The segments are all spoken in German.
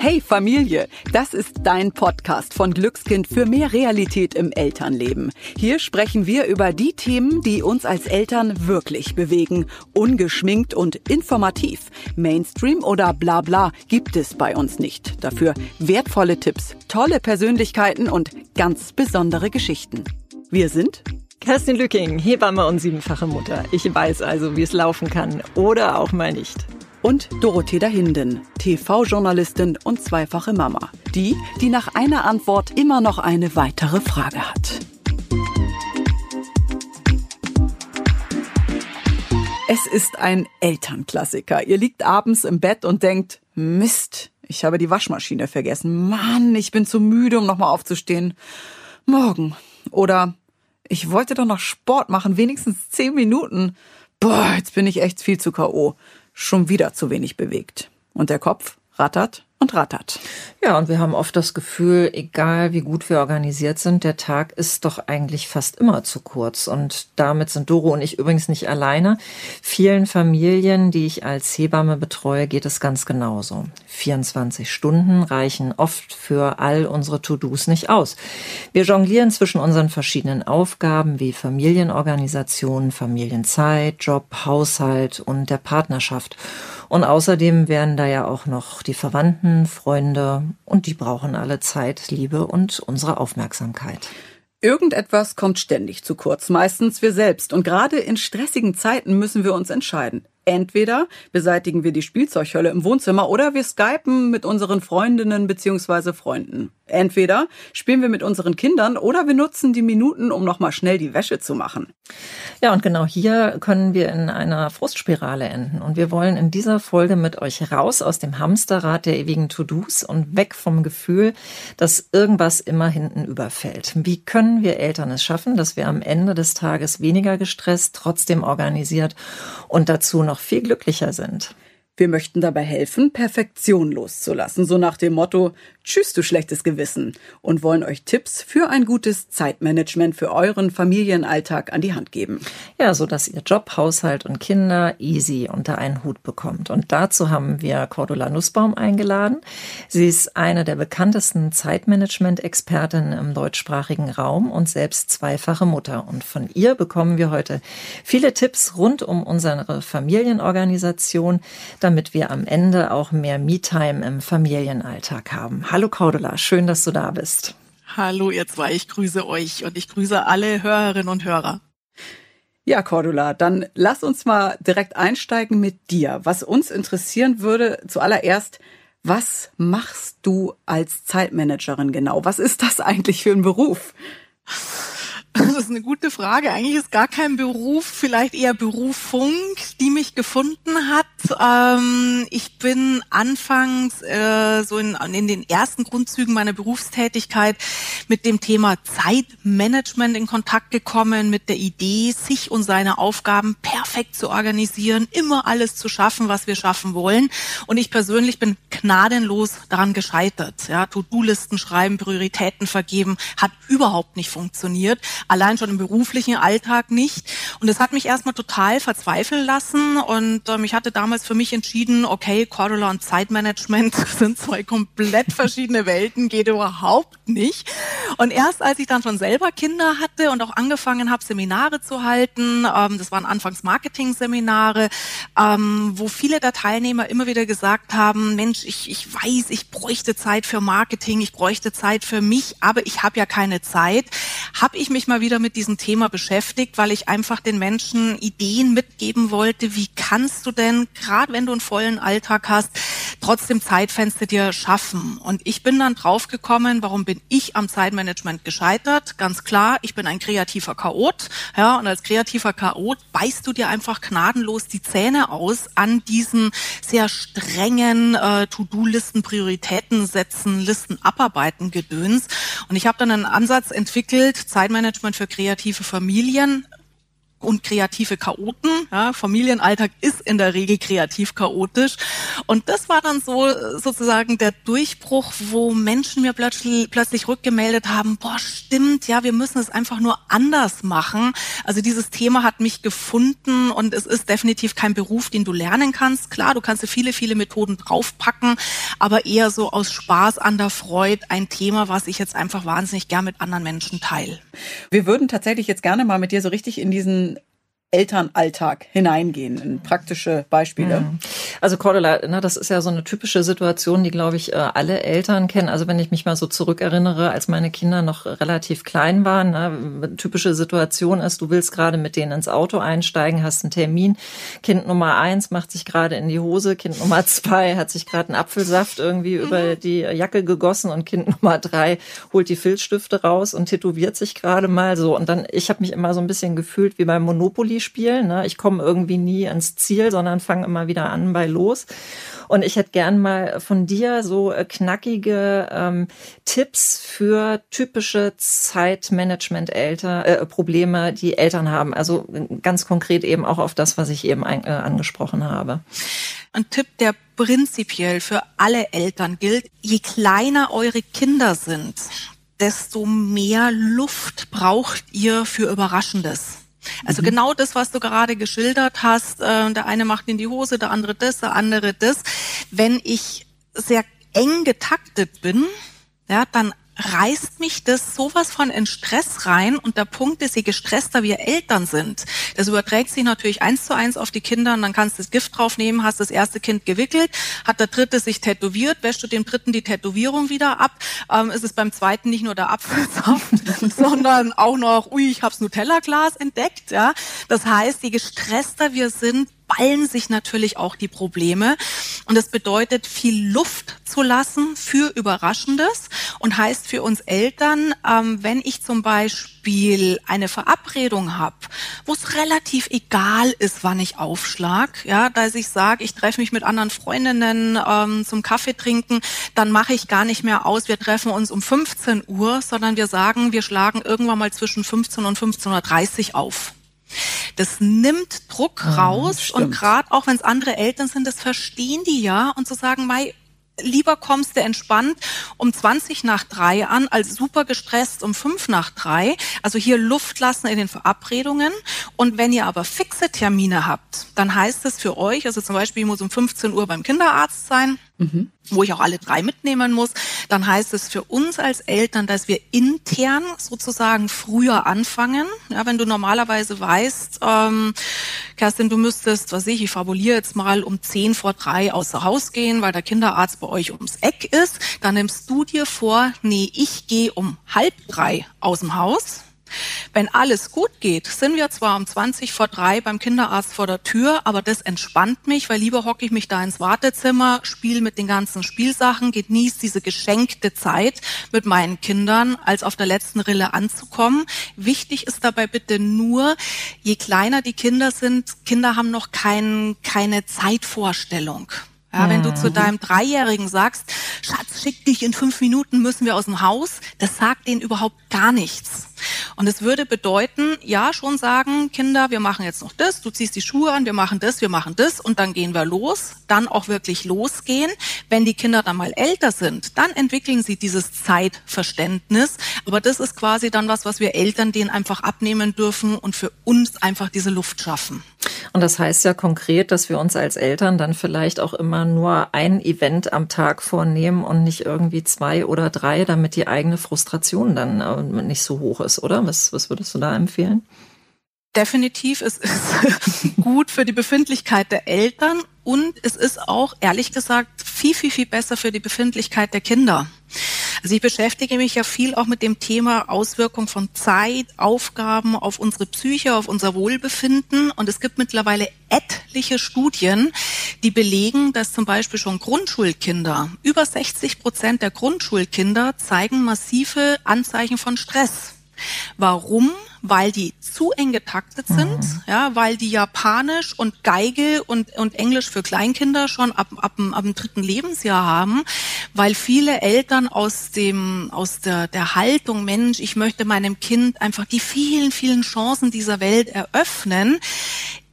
Hey Familie, das ist dein Podcast von Glückskind für mehr Realität im Elternleben. Hier sprechen wir über die Themen, die uns als Eltern wirklich bewegen. Ungeschminkt und informativ. Mainstream oder bla bla gibt es bei uns nicht. Dafür wertvolle Tipps, tolle Persönlichkeiten und ganz besondere Geschichten. Wir sind Kerstin Lücking, Hebamme und siebenfache Mutter. Ich weiß also, wie es laufen kann oder auch mal nicht und Dorothea Hinden, TV-Journalistin und zweifache Mama. Die, die nach einer Antwort immer noch eine weitere Frage hat. Es ist ein Elternklassiker. Ihr liegt abends im Bett und denkt, Mist, ich habe die Waschmaschine vergessen. Mann, ich bin zu müde, um nochmal aufzustehen. Morgen. Oder ich wollte doch noch Sport machen, wenigstens zehn Minuten. Boah, jetzt bin ich echt viel zu K.O schon wieder zu wenig bewegt. Und der Kopf rattert und rattert. Ja, und wir haben oft das Gefühl, egal wie gut wir organisiert sind, der Tag ist doch eigentlich fast immer zu kurz. Und damit sind Doro und ich übrigens nicht alleine. Vielen Familien, die ich als Hebamme betreue, geht es ganz genauso. 24 Stunden reichen oft für all unsere To-Dos nicht aus. Wir jonglieren zwischen unseren verschiedenen Aufgaben wie Familienorganisation, Familienzeit, Job, Haushalt und der Partnerschaft. Und außerdem werden da ja auch noch die Verwandten, Freunde und die brauchen alle Zeit, Liebe und unsere Aufmerksamkeit. Irgendetwas kommt ständig zu kurz, meistens wir selbst. Und gerade in stressigen Zeiten müssen wir uns entscheiden. Entweder beseitigen wir die Spielzeughölle im Wohnzimmer oder wir skypen mit unseren Freundinnen bzw. Freunden. Entweder spielen wir mit unseren Kindern oder wir nutzen die Minuten, um nochmal schnell die Wäsche zu machen. Ja, und genau hier können wir in einer Frustspirale enden. Und wir wollen in dieser Folge mit euch raus aus dem Hamsterrad der ewigen To-Dos und weg vom Gefühl, dass irgendwas immer hinten überfällt. Wie können wir Eltern es schaffen, dass wir am Ende des Tages weniger gestresst, trotzdem organisiert und dazu noch viel glücklicher sind? Wir möchten dabei helfen, Perfektion loszulassen, so nach dem Motto Tschüss, du schlechtes Gewissen und wollen euch Tipps für ein gutes Zeitmanagement für euren Familienalltag an die Hand geben. Ja, so dass ihr Job, Haushalt und Kinder easy unter einen Hut bekommt. Und dazu haben wir Cordula Nussbaum eingeladen. Sie ist eine der bekanntesten Zeitmanagement-Expertinnen im deutschsprachigen Raum und selbst zweifache Mutter. Und von ihr bekommen wir heute viele Tipps rund um unsere Familienorganisation, damit wir am Ende auch mehr Me-Time im Familienalltag haben. Hallo Cordula, schön, dass du da bist. Hallo ihr zwei, ich grüße euch und ich grüße alle Hörerinnen und Hörer. Ja, Cordula, dann lass uns mal direkt einsteigen mit dir. Was uns interessieren würde, zuallererst, was machst du als Zeitmanagerin genau? Was ist das eigentlich für ein Beruf? Das ist eine gute Frage. Eigentlich ist gar kein Beruf, vielleicht eher Berufung, die mich gefunden hat. Ähm, ich bin anfangs äh, so in, in den ersten Grundzügen meiner Berufstätigkeit mit dem Thema Zeitmanagement in Kontakt gekommen, mit der Idee, sich und seine Aufgaben perfekt zu organisieren, immer alles zu schaffen, was wir schaffen wollen. Und ich persönlich bin gnadenlos daran gescheitert. Ja, To-Do-Listen schreiben, Prioritäten vergeben, hat überhaupt nicht funktioniert allein schon im beruflichen Alltag nicht. Und das hat mich erstmal total verzweifeln lassen. Und ähm, ich hatte damals für mich entschieden, okay, Cordula und Zeitmanagement sind zwei komplett verschiedene Welten, geht überhaupt nicht. Und erst als ich dann schon selber Kinder hatte und auch angefangen habe, Seminare zu halten, ähm, das waren anfangs Marketing-Seminare, ähm, wo viele der Teilnehmer immer wieder gesagt haben, Mensch, ich, ich weiß, ich bräuchte Zeit für Marketing, ich bräuchte Zeit für mich, aber ich habe ja keine Zeit, habe ich mich mal wieder mit diesem Thema beschäftigt, weil ich einfach den Menschen Ideen mitgeben wollte, wie kannst du denn, gerade wenn du einen vollen Alltag hast, trotzdem Zeitfenster dir schaffen. Und ich bin dann draufgekommen, warum bin ich am Zeitmanagement gescheitert? Ganz klar, ich bin ein kreativer Chaot. Ja, und als kreativer Chaot beißt du dir einfach gnadenlos die Zähne aus an diesen sehr strengen äh, To-Do-Listen, Prioritäten setzen, Listen abarbeiten Gedöns. Und ich habe dann einen Ansatz entwickelt, Zeitmanagement für kreative Familien und kreative Chaoten. Ja, Familienalltag ist in der Regel kreativ chaotisch. Und das war dann so sozusagen der Durchbruch, wo Menschen mir plötzlich, plötzlich rückgemeldet haben, boah, stimmt, ja, wir müssen es einfach nur anders machen. Also dieses Thema hat mich gefunden und es ist definitiv kein Beruf, den du lernen kannst. Klar, du kannst dir viele, viele Methoden draufpacken, aber eher so aus Spaß an der Freude ein Thema, was ich jetzt einfach wahnsinnig gern mit anderen Menschen teile. Wir würden tatsächlich jetzt gerne mal mit dir so richtig in diesen Elternalltag hineingehen, in praktische Beispiele? Mhm. Also Cordula, ne, das ist ja so eine typische Situation, die, glaube ich, äh, alle Eltern kennen. Also wenn ich mich mal so zurückerinnere, als meine Kinder noch relativ klein waren, ne, typische Situation ist, du willst gerade mit denen ins Auto einsteigen, hast einen Termin. Kind Nummer eins macht sich gerade in die Hose, Kind Nummer zwei hat sich gerade einen Apfelsaft irgendwie über mhm. die Jacke gegossen und Kind Nummer drei holt die Filzstifte raus und tätowiert sich gerade mal so. Und dann, ich habe mich immer so ein bisschen gefühlt wie beim Monopoly spielen. Ne? Ich komme irgendwie nie ans Ziel, sondern fange immer wieder an bei los. Und ich hätte gern mal von dir so äh, knackige ähm, Tipps für typische Zeitmanagement-Probleme, äh, die Eltern haben. Also ganz konkret eben auch auf das, was ich eben ein, äh, angesprochen habe. Ein Tipp, der prinzipiell für alle Eltern gilt, je kleiner eure Kinder sind, desto mehr Luft braucht ihr für Überraschendes. Also mhm. genau das, was du gerade geschildert hast, äh, der eine macht in die Hose, der andere das, der andere das. Wenn ich sehr eng getaktet bin, ja, dann reißt mich das sowas von in Stress rein und der Punkt ist, je gestresster wir Eltern sind, das überträgt sich natürlich eins zu eins auf die Kinder und dann kannst du das Gift draufnehmen, hast das erste Kind gewickelt, hat der dritte sich tätowiert, wäschst du dem dritten die Tätowierung wieder ab, ähm, ist es beim zweiten nicht nur der Apfelsaft, sondern auch noch, ui, ich hab's Nutella-Glas entdeckt, ja. Das heißt, je gestresster wir sind, ballen sich natürlich auch die Probleme. Und das bedeutet, viel Luft zu lassen für Überraschendes und heißt für uns Eltern, ähm, wenn ich zum Beispiel eine Verabredung habe, wo es relativ egal ist, wann ich aufschlag, ja, da ich sage, ich treffe mich mit anderen Freundinnen ähm, zum Kaffee trinken, dann mache ich gar nicht mehr aus, wir treffen uns um 15 Uhr, sondern wir sagen, wir schlagen irgendwann mal zwischen 15 und 15.30 Uhr auf. Das nimmt Druck ah, raus und gerade auch wenn es andere Eltern sind, das verstehen die ja und zu sagen, Mai, lieber kommst du entspannt um 20 nach drei an, als super gestresst um fünf nach drei. Also hier Luft lassen in den Verabredungen. Und wenn ihr aber fixe Termine habt, dann heißt es für euch, also zum Beispiel, ich muss um 15 Uhr beim Kinderarzt sein, mhm. wo ich auch alle drei mitnehmen muss, dann heißt es für uns als Eltern, dass wir intern sozusagen früher anfangen. Ja, wenn du normalerweise weißt, ähm, Kerstin, du müsstest, was ich, ich fabuliere jetzt mal um 10 vor drei außer Haus gehen, weil der Kinderarzt bei euch ums Eck ist, dann nimmst du dir vor, nee, ich gehe um halb drei aus dem Haus wenn alles gut geht, sind wir zwar um 20 vor drei beim Kinderarzt vor der Tür, aber das entspannt mich, weil lieber hocke ich mich da ins Wartezimmer, spiele mit den ganzen Spielsachen, genieße diese geschenkte Zeit mit meinen Kindern, als auf der letzten Rille anzukommen. Wichtig ist dabei bitte nur, je kleiner die Kinder sind, Kinder haben noch kein, keine Zeitvorstellung. Ja, wenn du zu deinem Dreijährigen sagst, Schatz, schick dich in fünf Minuten, müssen wir aus dem Haus, das sagt denen überhaupt gar nichts. Und es würde bedeuten, ja, schon sagen, Kinder, wir machen jetzt noch das, du ziehst die Schuhe an, wir machen das, wir machen das und dann gehen wir los, dann auch wirklich losgehen. Wenn die Kinder dann mal älter sind, dann entwickeln sie dieses Zeitverständnis. Aber das ist quasi dann was, was wir Eltern denen einfach abnehmen dürfen und für uns einfach diese Luft schaffen. Und das heißt ja konkret, dass wir uns als Eltern dann vielleicht auch immer nur ein Event am Tag vornehmen und nicht irgendwie zwei oder drei, damit die eigene Frustration dann äh, nicht so hoch ist, oder? Was, was würdest du da empfehlen? Definitiv, es ist gut für die Befindlichkeit der Eltern und es ist auch, ehrlich gesagt, viel, viel, viel besser für die Befindlichkeit der Kinder. Also ich beschäftige mich ja viel auch mit dem Thema Auswirkung von Zeit, Aufgaben auf unsere Psyche, auf unser Wohlbefinden. Und es gibt mittlerweile etliche Studien, die belegen, dass zum Beispiel schon Grundschulkinder, über 60 Prozent der Grundschulkinder zeigen massive Anzeichen von Stress. Warum? Weil die zu eng getaktet sind, mhm. ja, weil die Japanisch und Geige und, und Englisch für Kleinkinder schon ab, ab, ab dem dritten Lebensjahr haben, weil viele Eltern aus dem, aus der, der Haltung, Mensch, ich möchte meinem Kind einfach die vielen, vielen Chancen dieser Welt eröffnen,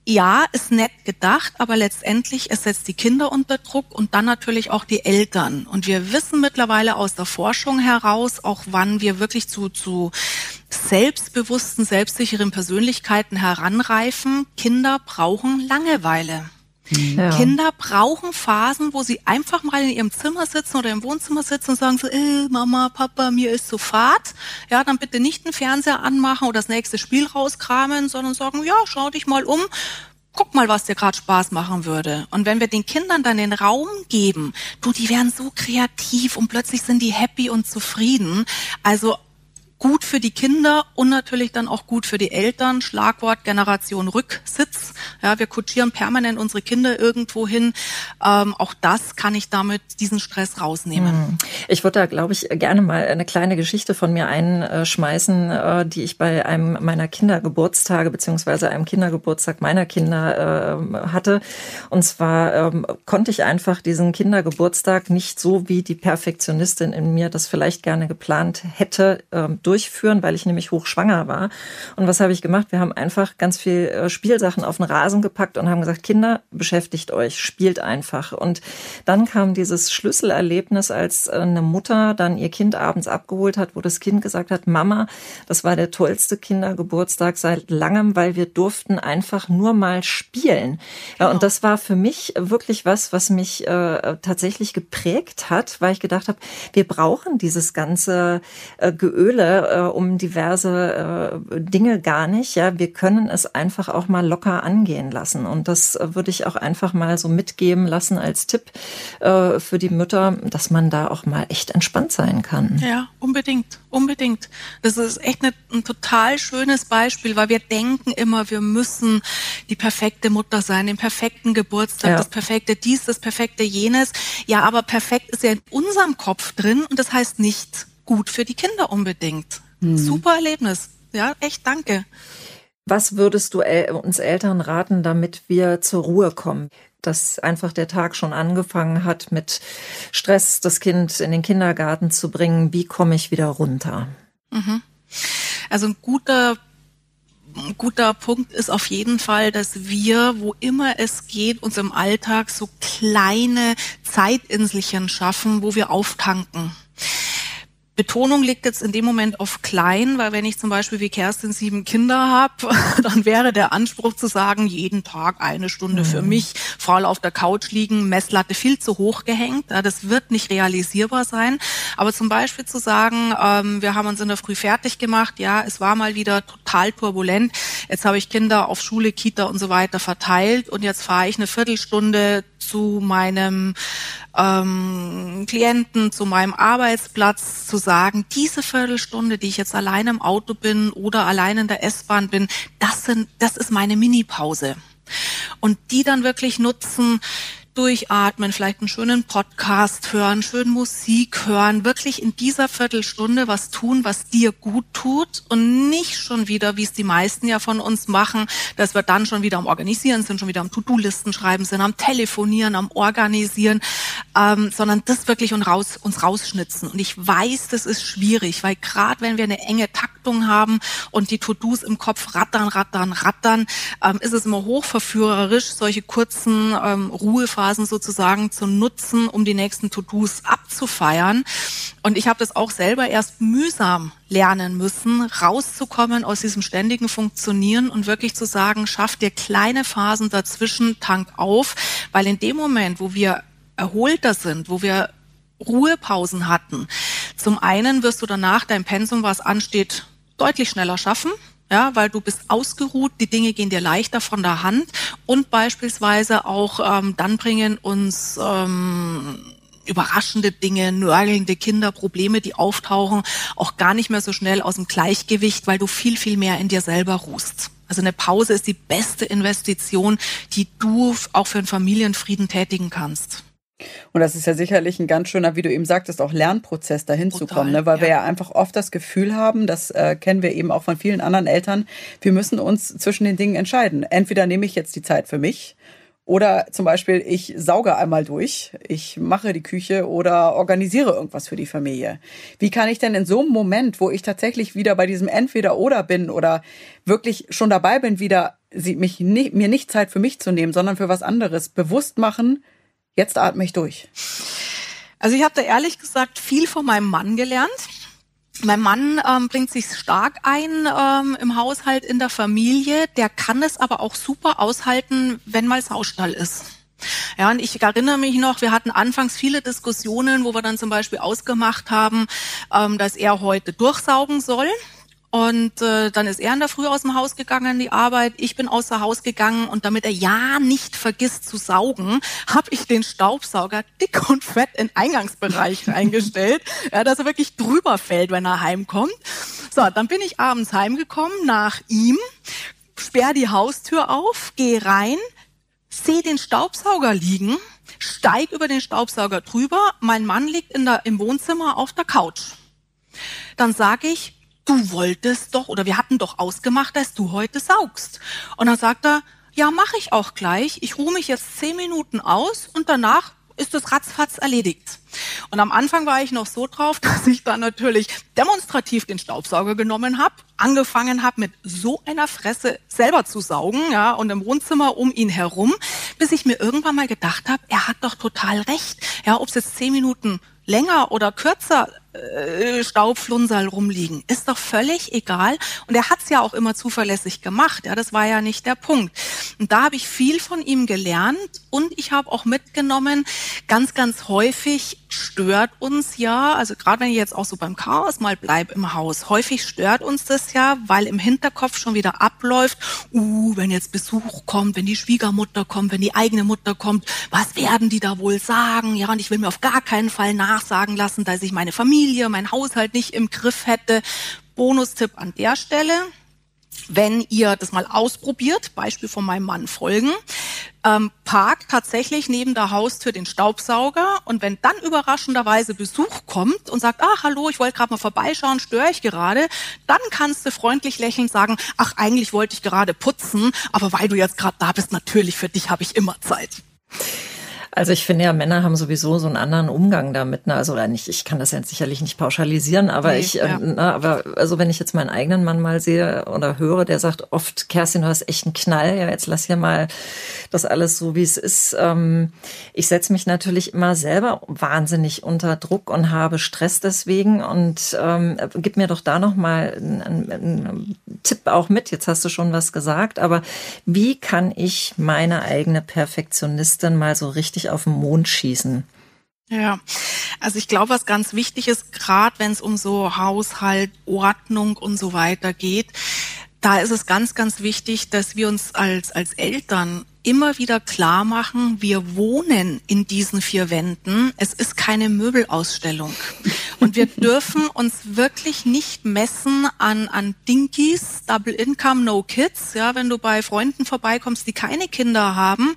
ja, ist nett gedacht, aber letztendlich es setzt die Kinder unter Druck und dann natürlich auch die Eltern. Und wir wissen mittlerweile aus der Forschung heraus, auch wann wir wirklich zu, zu selbstbewussten, selbstsicheren Persönlichkeiten heranreifen. Kinder brauchen Langeweile. Ja. Kinder brauchen Phasen, wo sie einfach mal in ihrem Zimmer sitzen oder im Wohnzimmer sitzen und sagen so, äh, Mama, Papa, mir ist so fad. Ja, dann bitte nicht den Fernseher anmachen oder das nächste Spiel rauskramen, sondern sagen, ja, schau dich mal um, guck mal, was dir gerade Spaß machen würde. Und wenn wir den Kindern dann den Raum geben, du, die werden so kreativ und plötzlich sind die happy und zufrieden. Also gut für die Kinder und natürlich dann auch gut für die Eltern. Schlagwort Generation Rücksitz. Ja, wir kutschieren permanent unsere Kinder irgendwo hin. Ähm, auch das kann ich damit diesen Stress rausnehmen. Hm. Ich würde da, glaube ich, gerne mal eine kleine Geschichte von mir einschmeißen, äh, die ich bei einem meiner Kindergeburtstage beziehungsweise einem Kindergeburtstag meiner Kinder äh, hatte. Und zwar ähm, konnte ich einfach diesen Kindergeburtstag nicht so wie die Perfektionistin in mir das vielleicht gerne geplant hätte, ähm, durchführen, weil ich nämlich hochschwanger war. Und was habe ich gemacht? Wir haben einfach ganz viel äh, Spielsachen auf den Rasen gepackt und haben gesagt, Kinder, beschäftigt euch, spielt einfach. Und dann kam dieses Schlüsselerlebnis, als äh, eine Mutter dann ihr Kind abends abgeholt hat, wo das Kind gesagt hat, Mama, das war der tollste Kindergeburtstag seit langem, weil wir durften einfach nur mal spielen. Genau. Und das war für mich wirklich was, was mich äh, tatsächlich geprägt hat, weil ich gedacht habe, wir brauchen dieses ganze äh, Geöle äh, um diverse äh, Dinge gar nicht. Ja, wir können es einfach auch mal locker angehen lassen. Und das äh, würde ich auch einfach mal so mitgeben lassen als Tipp äh, für die Mütter, dass man da auch mal echt entspannt sein kann. Ja, unbedingt, unbedingt. Das ist echt eine, ein total schönes Beispiel, weil wir denken immer, wir müssen die perfekte Mutter sein, den perfekten Geburtstag, ja. das perfekte dies, das perfekte jenes. Ja, aber perfekt ist ja in unserem Kopf drin und das heißt nicht gut für die Kinder unbedingt. Mhm. Super Erlebnis. Ja, echt danke. Was würdest du uns Eltern raten, damit wir zur Ruhe kommen? Dass einfach der Tag schon angefangen hat mit Stress, das Kind in den Kindergarten zu bringen. Wie komme ich wieder runter? Mhm. Also ein guter ein guter Punkt ist auf jeden Fall, dass wir, wo immer es geht, uns im Alltag so kleine Zeitinselchen schaffen, wo wir auftanken. Betonung liegt jetzt in dem Moment auf klein, weil wenn ich zum Beispiel wie Kerstin sieben Kinder habe, dann wäre der Anspruch zu sagen, jeden Tag eine Stunde mhm. für mich, faul auf der Couch liegen, Messlatte viel zu hoch gehängt. Ja, das wird nicht realisierbar sein. Aber zum Beispiel zu sagen, ähm, wir haben uns in der Früh fertig gemacht, ja, es war mal wieder total turbulent. Jetzt habe ich Kinder auf Schule, Kita und so weiter verteilt und jetzt fahre ich eine Viertelstunde zu meinem ähm, Klienten, zu meinem Arbeitsplatz, zu sagen, diese Viertelstunde, die ich jetzt alleine im Auto bin oder allein in der S-Bahn bin, das sind, das ist meine Mini-Pause. Und die dann wirklich nutzen, durchatmen, vielleicht einen schönen Podcast hören, schön Musik hören, wirklich in dieser Viertelstunde was tun, was dir gut tut und nicht schon wieder, wie es die meisten ja von uns machen, dass wir dann schon wieder am Organisieren sind, schon wieder am To-Do-Listen schreiben sind, am Telefonieren, am Organisieren, ähm, sondern das wirklich und raus, uns rausschnitzen. Und ich weiß, das ist schwierig, weil gerade wenn wir eine enge Taktung haben und die To-Dos im Kopf rattern, rattern, rattern, ähm, ist es immer hochverführerisch, solche kurzen ähm, Ruhephasen Phasen sozusagen zu nutzen, um die nächsten To-Dos abzufeiern. Und ich habe das auch selber erst mühsam lernen müssen, rauszukommen aus diesem ständigen Funktionieren und wirklich zu sagen, schaff dir kleine Phasen dazwischen, tank auf, weil in dem Moment, wo wir erholter sind, wo wir Ruhepausen hatten, zum einen wirst du danach dein Pensum, was ansteht, deutlich schneller schaffen ja, weil du bist ausgeruht, die Dinge gehen dir leichter von der Hand und beispielsweise auch ähm, dann bringen uns ähm, überraschende Dinge, nörgelnde Kinder, Probleme, die auftauchen, auch gar nicht mehr so schnell aus dem Gleichgewicht, weil du viel, viel mehr in dir selber ruhst. Also eine Pause ist die beste Investition, die du auch für einen Familienfrieden tätigen kannst. Und das ist ja sicherlich ein ganz schöner, wie du eben sagtest, auch Lernprozess dahin Total, zu kommen, ne? weil ja. wir ja einfach oft das Gefühl haben, das äh, kennen wir eben auch von vielen anderen Eltern, wir müssen uns zwischen den Dingen entscheiden. Entweder nehme ich jetzt die Zeit für mich oder zum Beispiel, ich sauge einmal durch, ich mache die Küche oder organisiere irgendwas für die Familie. Wie kann ich denn in so einem Moment, wo ich tatsächlich wieder bei diesem Entweder-Oder bin oder wirklich schon dabei bin, wieder mich nicht, mir nicht Zeit für mich zu nehmen, sondern für was anderes, bewusst machen, jetzt atme ich durch? Also ich habe da ehrlich gesagt viel von meinem Mann gelernt. Mein Mann ähm, bringt sich stark ein ähm, im Haushalt, in der Familie. Der kann es aber auch super aushalten, wenn mal Saustall ist. Ja, und ich erinnere mich noch, wir hatten anfangs viele Diskussionen, wo wir dann zum Beispiel ausgemacht haben, ähm, dass er heute durchsaugen soll. Und äh, dann ist er in der Früh aus dem Haus gegangen in die Arbeit. Ich bin außer Haus gegangen und damit er ja nicht vergisst zu saugen, habe ich den Staubsauger dick und fett in Eingangsbereich reingestellt, ja, dass er wirklich drüber fällt, wenn er heimkommt. So, dann bin ich abends heimgekommen nach ihm, sperr die Haustür auf, gehe rein, sehe den Staubsauger liegen, steig über den Staubsauger drüber. Mein Mann liegt in der, im Wohnzimmer auf der Couch. Dann sage ich, du wolltest doch oder wir hatten doch ausgemacht, dass du heute saugst. Und dann sagt er, ja, mache ich auch gleich. Ich ruhe mich jetzt zehn Minuten aus und danach ist das ratzfatz erledigt. Und am Anfang war ich noch so drauf, dass ich dann natürlich demonstrativ den Staubsauger genommen habe, angefangen habe mit so einer Fresse selber zu saugen, ja, und im Wohnzimmer um ihn herum, bis ich mir irgendwann mal gedacht habe, er hat doch total recht. Ja, ob es jetzt zehn Minuten länger oder kürzer äh, Staubflunsal rumliegen. Ist doch völlig egal. Und er hat es ja auch immer zuverlässig gemacht. Ja, das war ja nicht der Punkt. Und da habe ich viel von ihm gelernt und ich habe auch mitgenommen, ganz, ganz häufig stört uns ja, also gerade wenn ich jetzt auch so beim Chaos mal bleib im Haus, häufig stört uns das ja, weil im Hinterkopf schon wieder abläuft, uh, wenn jetzt Besuch kommt, wenn die Schwiegermutter kommt, wenn die eigene Mutter kommt, was werden die da wohl sagen? Ja, und ich will mir auf gar keinen Fall nachsagen lassen, dass ich meine Familie, mein Haushalt nicht im Griff hätte. Bonustipp an der Stelle wenn ihr das mal ausprobiert, Beispiel von meinem Mann folgen, ähm, parkt tatsächlich neben der Haustür den Staubsauger und wenn dann überraschenderweise Besuch kommt und sagt, ach hallo, ich wollte gerade mal vorbeischauen, störe ich gerade, dann kannst du freundlich lächelnd sagen, ach eigentlich wollte ich gerade putzen, aber weil du jetzt gerade da bist, natürlich für dich habe ich immer Zeit. Also ich finde ja, Männer haben sowieso so einen anderen Umgang damit. Ne? Also oder nicht, ich kann das jetzt sicherlich nicht pauschalisieren, aber nee, ich, ja. ähm, na, aber also wenn ich jetzt meinen eigenen Mann mal sehe oder höre, der sagt oft, Kerstin, du hast echt einen Knall, ja, jetzt lass hier mal das alles so, wie es ist. Ähm, ich setze mich natürlich immer selber wahnsinnig unter Druck und habe Stress deswegen und ähm, gib mir doch da noch mal einen, einen Tipp auch mit. Jetzt hast du schon was gesagt, aber wie kann ich meine eigene Perfektionistin mal so richtig richtig auf den Mond schießen. Ja, also ich glaube, was ganz wichtig ist, gerade wenn es um so Haushalt, Ordnung und so weiter geht, da ist es ganz, ganz wichtig, dass wir uns als, als Eltern immer wieder klar machen, wir wohnen in diesen vier Wänden. Es ist keine Möbelausstellung. Und wir dürfen uns wirklich nicht messen an, an Dinkies, Double Income, No Kids. Ja, wenn du bei Freunden vorbeikommst, die keine Kinder haben,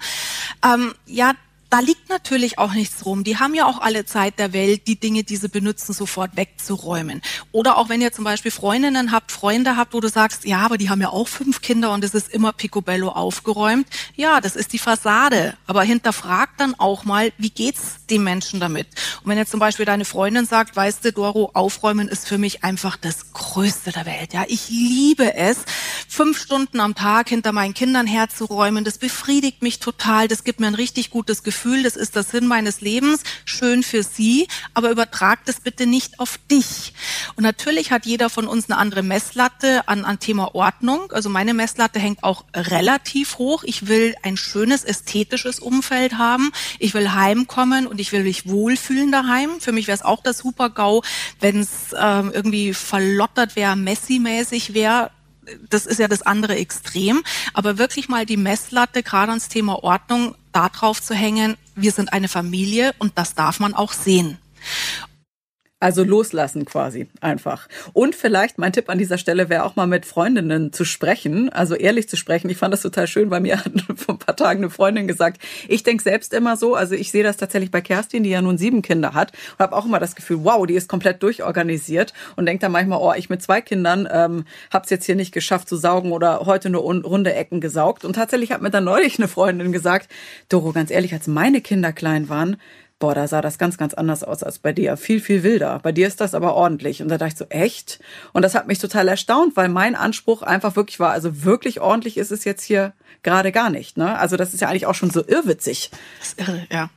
ähm, ja, da liegt natürlich auch nichts rum. Die haben ja auch alle Zeit der Welt, die Dinge, die sie benutzen, sofort wegzuräumen. Oder auch wenn ihr zum Beispiel Freundinnen habt, Freunde habt, wo du sagst, ja, aber die haben ja auch fünf Kinder und es ist immer picobello aufgeräumt. Ja, das ist die Fassade. Aber hinterfrag dann auch mal, wie geht's den Menschen damit? Und wenn jetzt zum Beispiel deine Freundin sagt, weißt du, Doro, aufräumen ist für mich einfach das Größte der Welt. Ja, ich liebe es, fünf Stunden am Tag hinter meinen Kindern herzuräumen. Das befriedigt mich total. Das gibt mir ein richtig gutes Gefühl Gefühl, das ist der Sinn meines Lebens, schön für Sie, aber übertrag das bitte nicht auf dich. Und natürlich hat jeder von uns eine andere Messlatte an, an Thema Ordnung. Also meine Messlatte hängt auch relativ hoch. Ich will ein schönes, ästhetisches Umfeld haben. Ich will heimkommen und ich will mich wohlfühlen daheim. Für mich wäre es auch das Super-GAU, wenn es ähm, irgendwie verlottert wäre, Messi-mäßig wäre das ist ja das andere Extrem, aber wirklich mal die Messlatte gerade ans Thema Ordnung da drauf zu hängen, wir sind eine Familie und das darf man auch sehen. Also loslassen quasi einfach. Und vielleicht mein Tipp an dieser Stelle wäre auch mal mit Freundinnen zu sprechen, also ehrlich zu sprechen. Ich fand das total schön, bei mir vor ein paar paar Tagen eine Freundin gesagt, ich denke selbst immer so, also ich sehe das tatsächlich bei Kerstin, die ja nun sieben Kinder hat und habe auch immer das Gefühl, wow, die ist komplett durchorganisiert und denkt dann manchmal, oh, ich mit zwei Kindern ähm, habe es jetzt hier nicht geschafft zu saugen oder heute nur runde Ecken gesaugt. Und tatsächlich hat mir dann neulich eine Freundin gesagt, Doro, ganz ehrlich, als meine Kinder klein waren, boah, da sah das ganz, ganz anders aus als bei dir. Viel, viel wilder. Bei dir ist das aber ordentlich. Und da dachte ich so, echt? Und das hat mich total erstaunt, weil mein Anspruch einfach wirklich war, also wirklich ordentlich ist es jetzt hier gerade gar nicht. Ne? Also das ist ja eigentlich auch schon so irrwitzig. Das ist irre, ja.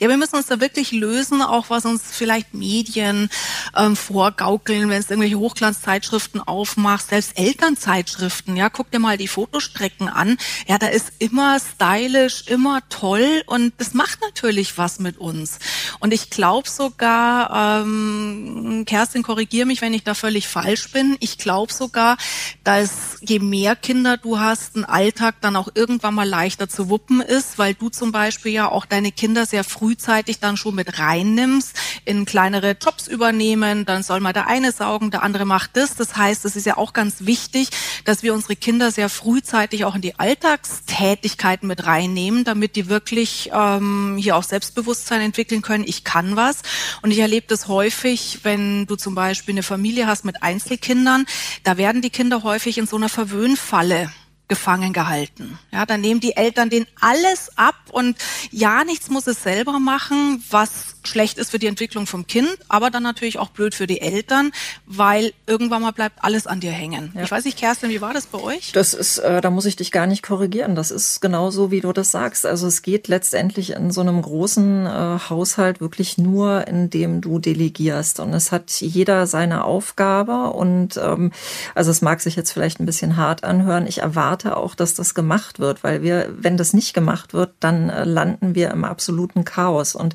Ja, wir müssen uns da wirklich lösen, auch was uns vielleicht Medien ähm, vorgaukeln, wenn es irgendwelche Hochglanzzeitschriften aufmacht, selbst Elternzeitschriften, ja, guck dir mal die Fotostrecken an. Ja, da ist immer stylisch, immer toll und das macht natürlich was mit uns. Und ich glaube sogar, ähm, Kerstin, korrigier mich, wenn ich da völlig falsch bin, ich glaube sogar, dass je mehr Kinder du hast, ein Alltag dann auch irgendwann mal leichter zu wuppen ist, weil du zum Beispiel ja auch deine Kinder sehr frühzeitig dann schon mit reinnimmst, in kleinere Jobs übernehmen, dann soll mal der eine saugen, der andere macht das. Das heißt, es ist ja auch ganz wichtig, dass wir unsere Kinder sehr frühzeitig auch in die Alltagstätigkeiten mit reinnehmen, damit die wirklich ähm, hier auch Selbstbewusstsein entwickeln können. Ich kann was. Und ich erlebe das häufig, wenn du zum Beispiel eine Familie hast mit Einzelkindern, da werden die Kinder häufig in so einer Verwöhnfalle gefangen gehalten. Ja, dann nehmen die Eltern den alles ab und ja, nichts muss es selber machen, was schlecht ist für die Entwicklung vom Kind, aber dann natürlich auch blöd für die Eltern, weil irgendwann mal bleibt alles an dir hängen. Ja. Ich weiß nicht, Kerstin, wie war das bei euch? Das ist, äh, da muss ich dich gar nicht korrigieren. Das ist genauso, wie du das sagst. Also es geht letztendlich in so einem großen äh, Haushalt wirklich nur, indem du delegierst. Und es hat jeder seine Aufgabe. Und ähm, also es mag sich jetzt vielleicht ein bisschen hart anhören. Ich erwarte auch, dass das gemacht wird, weil wir, wenn das nicht gemacht wird, dann äh, landen wir im absoluten Chaos. Und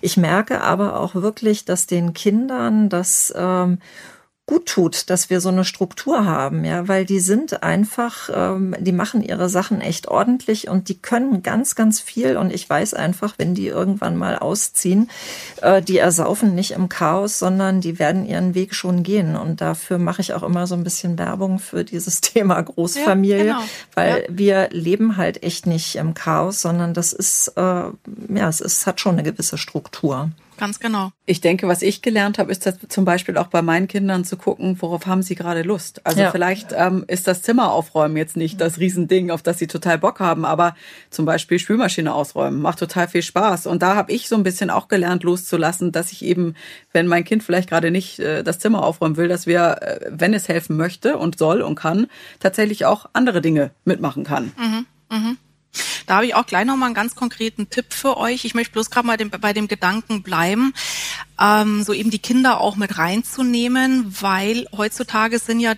ich ich merke aber auch wirklich, dass den Kindern das ähm, gut tut, dass wir so eine Struktur haben, ja, weil die sind einfach, ähm, die machen ihre Sachen echt ordentlich und die können ganz, ganz viel. Und ich weiß einfach, wenn die irgendwann mal ausziehen, äh, die ersaufen nicht im Chaos, sondern die werden ihren Weg schon gehen. Und dafür mache ich auch immer so ein bisschen Werbung für dieses Thema Großfamilie, ja, genau. weil ja. wir leben halt echt nicht im Chaos, sondern das ist, äh, ja, es ist, hat schon eine gewisse Struktur. Ganz genau. Ich denke, was ich gelernt habe, ist das zum Beispiel auch bei meinen Kindern zu gucken, worauf haben sie gerade Lust. Also ja. vielleicht ähm, ist das Zimmer aufräumen jetzt nicht das Riesending, auf das sie total Bock haben, aber zum Beispiel Spülmaschine ausräumen macht total viel Spaß. Und da habe ich so ein bisschen auch gelernt, loszulassen, dass ich eben, wenn mein Kind vielleicht gerade nicht äh, das Zimmer aufräumen will, dass wir, äh, wenn es helfen möchte und soll und kann, tatsächlich auch andere Dinge mitmachen kann. Mhm. Mhm. Da habe ich auch gleich nochmal einen ganz konkreten Tipp für euch. Ich möchte bloß gerade mal dem, bei dem Gedanken bleiben, ähm, so eben die Kinder auch mit reinzunehmen, weil heutzutage sind ja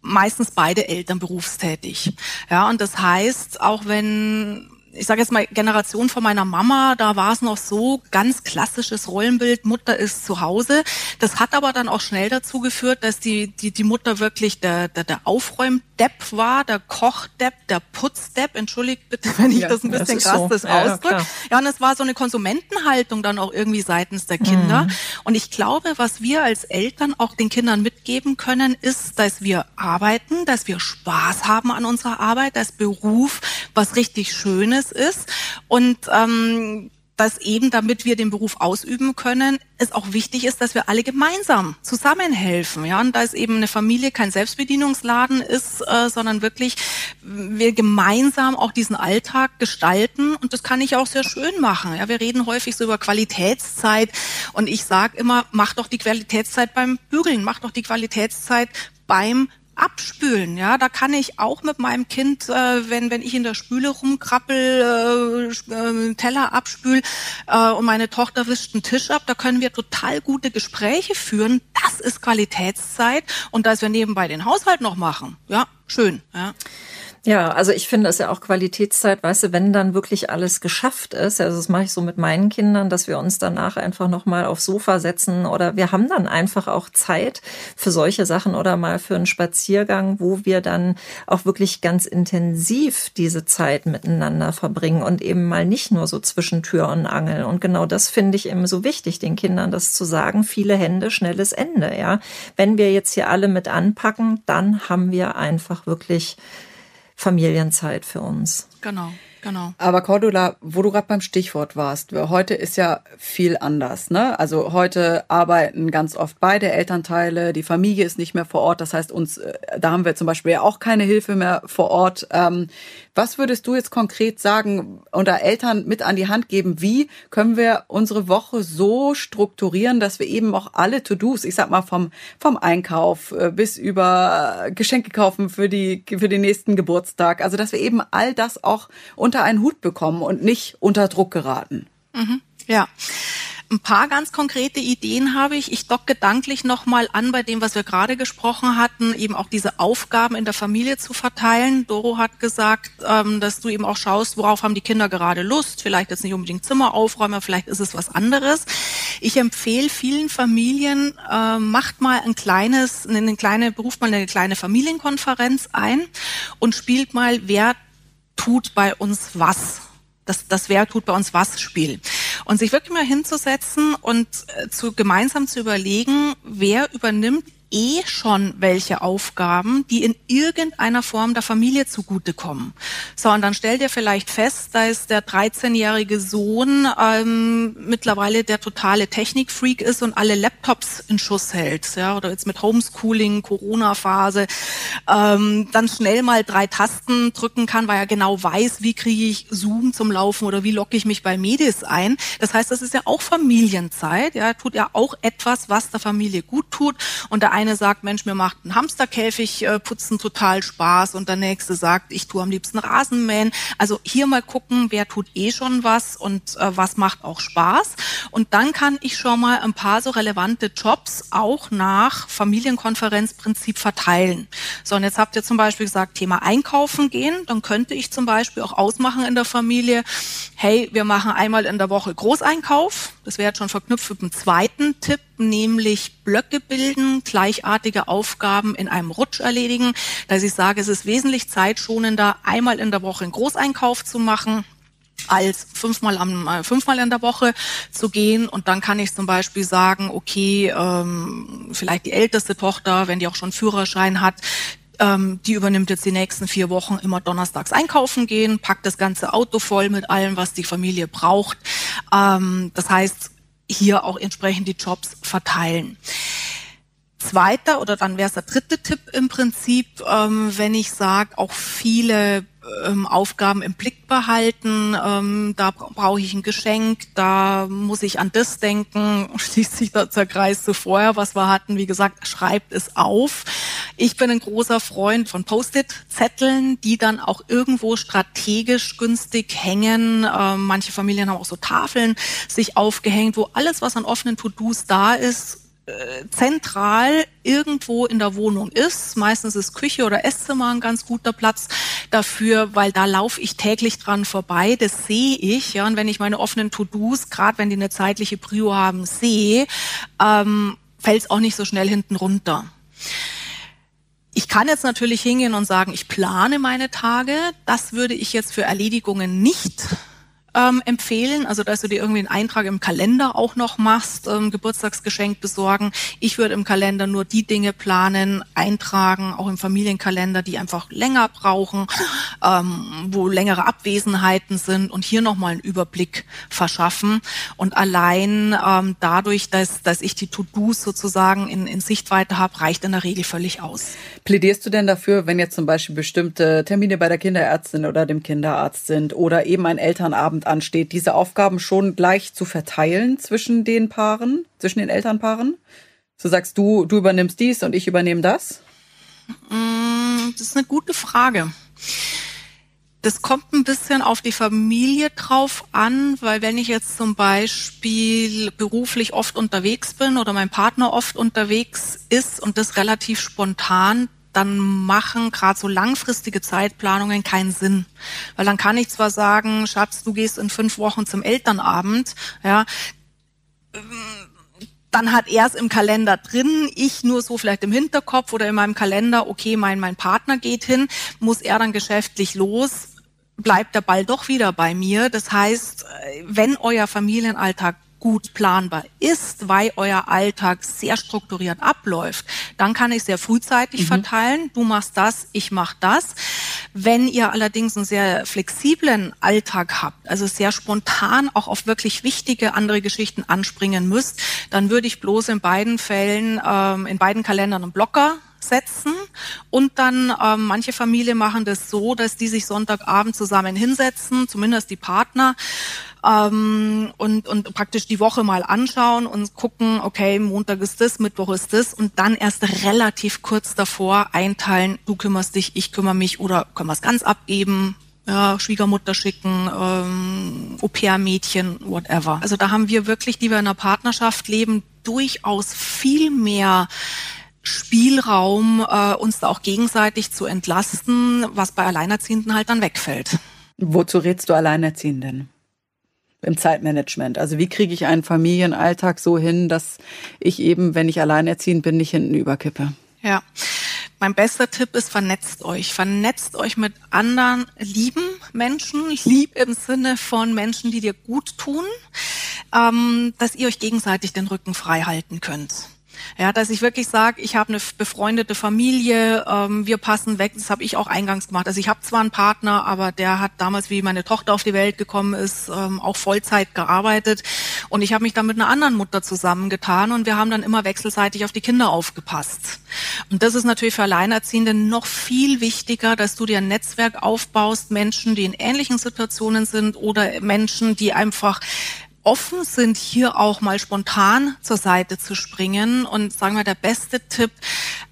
meistens beide Eltern berufstätig. Ja, und das heißt, auch wenn ich sage jetzt mal Generation von meiner Mama, da war es noch so ganz klassisches Rollenbild, Mutter ist zu Hause. Das hat aber dann auch schnell dazu geführt, dass die die, die Mutter wirklich der der, der Aufräumdepp war, der Kochdepp, der Putzdepp. Entschuldigt bitte, wenn ich ja, das ein bisschen krass so. das ja, ausdrücke. Ja, ja, und es war so eine Konsumentenhaltung dann auch irgendwie seitens der Kinder. Mhm. Und ich glaube, was wir als Eltern auch den Kindern mitgeben können, ist, dass wir arbeiten, dass wir Spaß haben an unserer Arbeit, dass Beruf was richtig Schönes es ist und ähm, dass eben, damit wir den Beruf ausüben können, es auch wichtig ist, dass wir alle gemeinsam zusammenhelfen. Ja, und da es eben eine Familie kein Selbstbedienungsladen ist, äh, sondern wirklich wir gemeinsam auch diesen Alltag gestalten. Und das kann ich auch sehr schön machen. Ja, wir reden häufig so über Qualitätszeit und ich sage immer, mach doch die Qualitätszeit beim Bügeln, mach doch die Qualitätszeit beim abspülen, ja, da kann ich auch mit meinem Kind, äh, wenn wenn ich in der Spüle rumkrabbel, äh, äh, Teller abspül äh, und meine Tochter wischt einen Tisch ab, da können wir total gute Gespräche führen. Das ist Qualitätszeit und dass wir nebenbei den Haushalt noch machen, ja, schön, ja. Ja, also ich finde es ja auch Qualitätszeit, weißt du, wenn dann wirklich alles geschafft ist, also das mache ich so mit meinen Kindern, dass wir uns danach einfach nochmal aufs Sofa setzen oder wir haben dann einfach auch Zeit für solche Sachen oder mal für einen Spaziergang, wo wir dann auch wirklich ganz intensiv diese Zeit miteinander verbringen und eben mal nicht nur so zwischen Tür und Angel. Und genau das finde ich eben so wichtig, den Kindern das zu sagen, viele Hände, schnelles Ende, ja. Wenn wir jetzt hier alle mit anpacken, dann haben wir einfach wirklich Familienzeit für uns. Genau. Genau. Aber Cordula, wo du gerade beim Stichwort warst, heute ist ja viel anders. Ne? Also heute arbeiten ganz oft beide Elternteile, die Familie ist nicht mehr vor Ort. Das heißt, uns, äh, da haben wir zum Beispiel ja auch keine Hilfe mehr vor Ort. Ähm, was würdest du jetzt konkret sagen oder Eltern mit an die Hand geben? Wie können wir unsere Woche so strukturieren, dass wir eben auch alle To-Dos, ich sag mal vom, vom Einkauf äh, bis über Geschenke kaufen für die, für den nächsten Geburtstag, also dass wir eben all das auch unter einen Hut bekommen und nicht unter Druck geraten. Mhm. Ja. Ein paar ganz konkrete Ideen habe ich. Ich dock gedanklich nochmal an bei dem, was wir gerade gesprochen hatten, eben auch diese Aufgaben in der Familie zu verteilen. Doro hat gesagt, ähm, dass du eben auch schaust, worauf haben die Kinder gerade Lust. Vielleicht jetzt nicht unbedingt Zimmer aufräumen, vielleicht ist es was anderes. Ich empfehle vielen Familien, äh, macht mal ein kleines, eine kleine, beruft mal eine kleine Familienkonferenz ein und spielt mal, wer tut bei uns was das, das Wer tut bei uns was Spiel. Und sich wirklich mal hinzusetzen und äh, zu, gemeinsam zu überlegen, wer übernimmt eh schon welche Aufgaben, die in irgendeiner Form der Familie zugutekommen. So, und dann stellt ihr vielleicht fest, da ist der 13-jährige Sohn ähm, mittlerweile der totale Technikfreak ist und alle Laptops in Schuss hält, ja, oder jetzt mit Homeschooling, Corona-Phase, ähm, dann schnell mal drei Tasten drücken kann, weil er genau weiß, wie kriege ich Zoom zum Laufen oder wie locke ich mich bei Medis ein. Das heißt, das ist ja auch Familienzeit, ja, tut ja auch etwas, was der Familie gut tut und der eine sagt, Mensch, mir macht ein Hamsterkäfig äh, putzen total Spaß und der nächste sagt, ich tue am liebsten Rasenmähen. Also hier mal gucken, wer tut eh schon was und äh, was macht auch Spaß. Und dann kann ich schon mal ein paar so relevante Jobs auch nach Familienkonferenzprinzip verteilen. So, und jetzt habt ihr zum Beispiel gesagt, Thema Einkaufen gehen. Dann könnte ich zum Beispiel auch ausmachen in der Familie, hey, wir machen einmal in der Woche Großeinkauf. Das wäre jetzt schon verknüpft mit dem zweiten Tipp, nämlich Blöcke bilden, gleichartige Aufgaben in einem Rutsch erledigen. Dass ich sage, es ist wesentlich zeitschonender, einmal in der Woche einen Großeinkauf zu machen, als fünfmal am äh, fünfmal in der Woche zu gehen und dann kann ich zum Beispiel sagen, okay, ähm, vielleicht die älteste Tochter, wenn die auch schon Führerschein hat, ähm, die übernimmt jetzt die nächsten vier Wochen immer donnerstags einkaufen gehen, packt das ganze Auto voll mit allem, was die Familie braucht. Ähm, das heißt, hier auch entsprechend die Jobs verteilen. Zweiter oder dann wäre es der dritte Tipp im Prinzip, ähm, wenn ich sage, auch viele ähm, Aufgaben im Blick behalten. Ähm, da brauche ich ein Geschenk, da muss ich an das denken. Da der Kreis zu vorher, was wir hatten. Wie gesagt, schreibt es auf. Ich bin ein großer Freund von Post-it-Zetteln, die dann auch irgendwo strategisch günstig hängen. Ähm, manche Familien haben auch so Tafeln sich aufgehängt, wo alles, was an offenen To-Dos da ist, äh, zentral irgendwo in der Wohnung ist. Meistens ist Küche oder Esszimmer ein ganz guter Platz dafür, weil da laufe ich täglich dran vorbei. Das sehe ich. Ja, und wenn ich meine offenen To-Dos, gerade wenn die eine zeitliche Prio haben, sehe, ähm, fällt es auch nicht so schnell hinten runter. Ich kann jetzt natürlich hingehen und sagen, ich plane meine Tage. Das würde ich jetzt für Erledigungen nicht ähm, empfehlen, also dass du dir irgendwie einen Eintrag im Kalender auch noch machst, ähm, Geburtstagsgeschenk besorgen. Ich würde im Kalender nur die Dinge planen, eintragen, auch im Familienkalender, die einfach länger brauchen, ähm, wo längere Abwesenheiten sind und hier nochmal einen Überblick verschaffen. Und allein ähm, dadurch, dass, dass ich die To-Dos sozusagen in, in Sichtweite habe, reicht in der Regel völlig aus. Plädierst du denn dafür, wenn jetzt zum Beispiel bestimmte Termine bei der Kinderärztin oder dem Kinderarzt sind oder eben ein Elternabend ansteht, diese Aufgaben schon gleich zu verteilen zwischen den Paaren, zwischen den Elternpaaren? So sagst du, du übernimmst dies und ich übernehme das? Mm, das ist eine gute Frage. Das kommt ein bisschen auf die Familie drauf an, weil wenn ich jetzt zum Beispiel beruflich oft unterwegs bin oder mein Partner oft unterwegs ist und das relativ spontan, dann machen gerade so langfristige Zeitplanungen keinen Sinn. Weil dann kann ich zwar sagen, Schatz, du gehst in fünf Wochen zum Elternabend, ja, dann hat er es im Kalender drin, ich nur so vielleicht im Hinterkopf oder in meinem Kalender, okay, mein, mein Partner geht hin, muss er dann geschäftlich los, bleibt der Ball doch wieder bei mir. Das heißt, wenn euer Familienalltag gut planbar ist, weil euer Alltag sehr strukturiert abläuft, dann kann ich sehr frühzeitig mhm. verteilen. Du machst das, ich mach das. Wenn ihr allerdings einen sehr flexiblen Alltag habt, also sehr spontan auch auf wirklich wichtige andere Geschichten anspringen müsst, dann würde ich bloß in beiden Fällen, ähm, in beiden Kalendern einen Blocker setzen und dann ähm, manche Familien machen das so, dass die sich Sonntagabend zusammen hinsetzen, zumindest die Partner ähm, und, und praktisch die Woche mal anschauen und gucken, okay, Montag ist das, Mittwoch ist das und dann erst relativ kurz davor einteilen, du kümmerst dich, ich kümmere mich oder können wir es ganz abgeben, ja, Schwiegermutter schicken, ähm, Au-pair-Mädchen, whatever. Also da haben wir wirklich, die wir in einer Partnerschaft leben, durchaus viel mehr Spielraum, äh, uns da auch gegenseitig zu entlasten, was bei Alleinerziehenden halt dann wegfällt. Wozu rätst du Alleinerziehenden? Im Zeitmanagement. Also wie kriege ich einen Familienalltag so hin, dass ich eben, wenn ich alleinerziehend bin, nicht hinten überkippe? Ja. Mein bester Tipp ist, vernetzt euch. Vernetzt euch mit anderen lieben Menschen. Lieb im Sinne von Menschen, die dir gut tun, ähm, dass ihr euch gegenseitig den Rücken frei halten könnt. Ja, dass ich wirklich sage, ich habe eine befreundete Familie, ähm, wir passen weg. Das habe ich auch eingangs gemacht. Also ich habe zwar einen Partner, aber der hat damals, wie meine Tochter auf die Welt gekommen ist, ähm, auch Vollzeit gearbeitet. Und ich habe mich dann mit einer anderen Mutter zusammengetan und wir haben dann immer wechselseitig auf die Kinder aufgepasst. Und das ist natürlich für Alleinerziehende noch viel wichtiger, dass du dir ein Netzwerk aufbaust, Menschen, die in ähnlichen Situationen sind oder Menschen, die einfach offen sind, hier auch mal spontan zur Seite zu springen. Und sagen wir, der beste Tipp,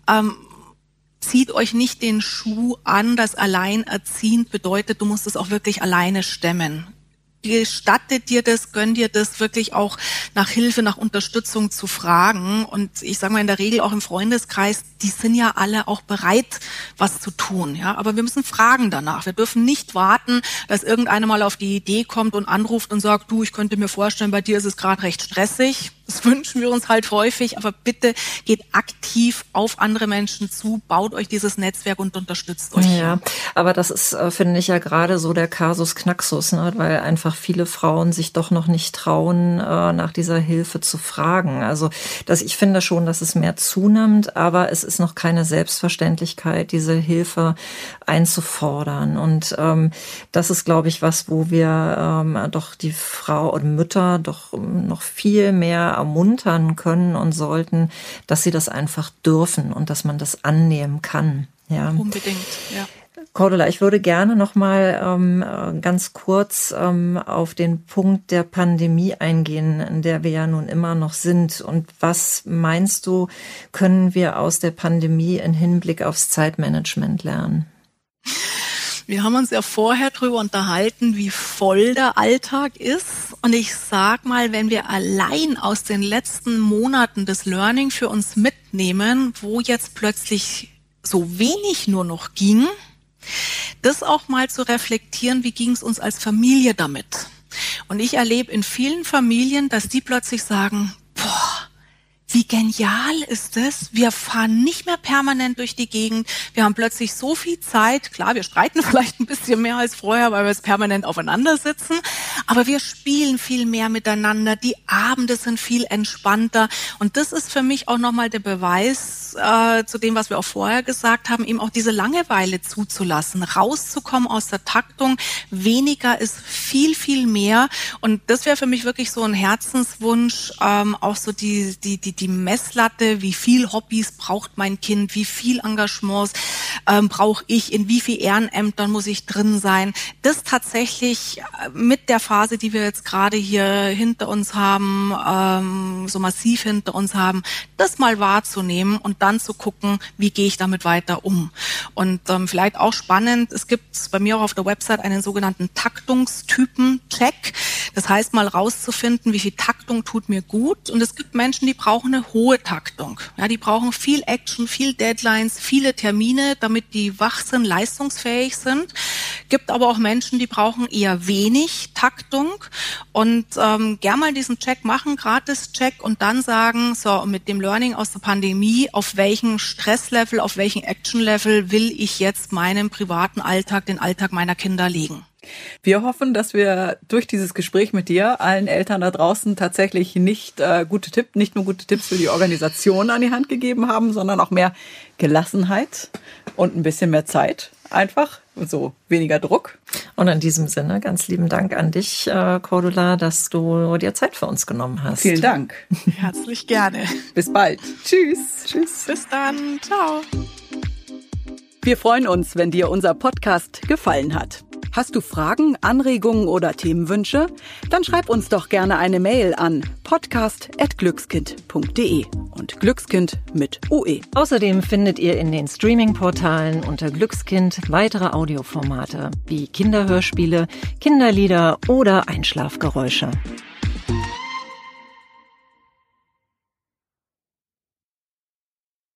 ähm, zieht euch nicht den Schuh an, das alleinerziehend bedeutet, du musst es auch wirklich alleine stemmen gestattet dir das, gönn dir das wirklich auch nach Hilfe, nach Unterstützung zu fragen. Und ich sage mal in der Regel auch im Freundeskreis, die sind ja alle auch bereit, was zu tun. Ja, aber wir müssen fragen danach. Wir dürfen nicht warten, dass irgendeiner mal auf die Idee kommt und anruft und sagt, du, ich könnte mir vorstellen, bei dir ist es gerade recht stressig das wünschen wir uns halt häufig, aber bitte geht aktiv auf andere Menschen zu, baut euch dieses Netzwerk und unterstützt euch. Ja, aber das ist, äh, finde ich ja gerade so der Kasus Knaxus, ne? weil einfach viele Frauen sich doch noch nicht trauen, äh, nach dieser Hilfe zu fragen. Also dass ich finde schon, dass es mehr zunimmt, aber es ist noch keine Selbstverständlichkeit, diese Hilfe einzufordern. Und ähm, das ist, glaube ich, was, wo wir ähm, doch die Frau und Mütter doch noch viel mehr ermuntern können und sollten, dass sie das einfach dürfen und dass man das annehmen kann. Ja. Unbedingt, ja. Cordula, ich würde gerne noch mal ähm, ganz kurz ähm, auf den Punkt der Pandemie eingehen, in der wir ja nun immer noch sind. Und was meinst du, können wir aus der Pandemie in Hinblick aufs Zeitmanagement lernen? Wir haben uns ja vorher drüber unterhalten, wie voll der Alltag ist. Und ich sag mal, wenn wir allein aus den letzten Monaten das Learning für uns mitnehmen, wo jetzt plötzlich so wenig nur noch ging, das auch mal zu reflektieren, wie ging es uns als Familie damit? Und ich erlebe in vielen Familien, dass die plötzlich sagen, boah, wie genial ist es? Wir fahren nicht mehr permanent durch die Gegend. Wir haben plötzlich so viel Zeit. Klar, wir streiten vielleicht ein bisschen mehr als vorher, weil wir es permanent aufeinander sitzen. Aber wir spielen viel mehr miteinander. Die Abende sind viel entspannter. Und das ist für mich auch nochmal der Beweis äh, zu dem, was wir auch vorher gesagt haben, eben auch diese Langeweile zuzulassen, rauszukommen aus der Taktung. Weniger ist viel, viel mehr. Und das wäre für mich wirklich so ein Herzenswunsch, ähm, auch so die, die, die die Messlatte, wie viel Hobbys braucht mein Kind, wie viel Engagements ähm, brauche ich, in wie viel Ehrenämtern muss ich drin sein. Das tatsächlich äh, mit der Phase, die wir jetzt gerade hier hinter uns haben, ähm, so massiv hinter uns haben, das mal wahrzunehmen und dann zu gucken, wie gehe ich damit weiter um. Und ähm, vielleicht auch spannend, es gibt bei mir auch auf der Website einen sogenannten Taktungstypen-Check. Das heißt mal rauszufinden, wie viel Taktung tut mir gut. Und es gibt Menschen, die brauchen eine hohe Taktung. Ja, die brauchen viel Action, viel Deadlines, viele Termine, damit die wach sind, leistungsfähig sind. Gibt aber auch Menschen, die brauchen eher wenig Taktung und ähm, gern mal diesen Check machen, Gratis-Check und dann sagen, so mit dem Learning aus der Pandemie, auf welchem Stresslevel, auf welchem Action-Level will ich jetzt meinen privaten Alltag, den Alltag meiner Kinder legen. Wir hoffen, dass wir durch dieses Gespräch mit dir allen Eltern da draußen tatsächlich nicht äh, gute Tipps, nicht nur gute Tipps für die Organisation an die Hand gegeben haben, sondern auch mehr Gelassenheit und ein bisschen mehr Zeit einfach. So weniger Druck. Und in diesem Sinne ganz lieben Dank an dich, äh, Cordula, dass du dir Zeit für uns genommen hast. Vielen Dank. Herzlich gerne. Bis bald. Tschüss. Tschüss. Bis dann. Ciao. Wir freuen uns, wenn dir unser Podcast gefallen hat. Hast du Fragen, Anregungen oder Themenwünsche? Dann schreib uns doch gerne eine Mail an podcast.glückskind.de und Glückskind mit UE. Außerdem findet ihr in den Streaming-Portalen unter Glückskind weitere Audioformate wie Kinderhörspiele, Kinderlieder oder Einschlafgeräusche.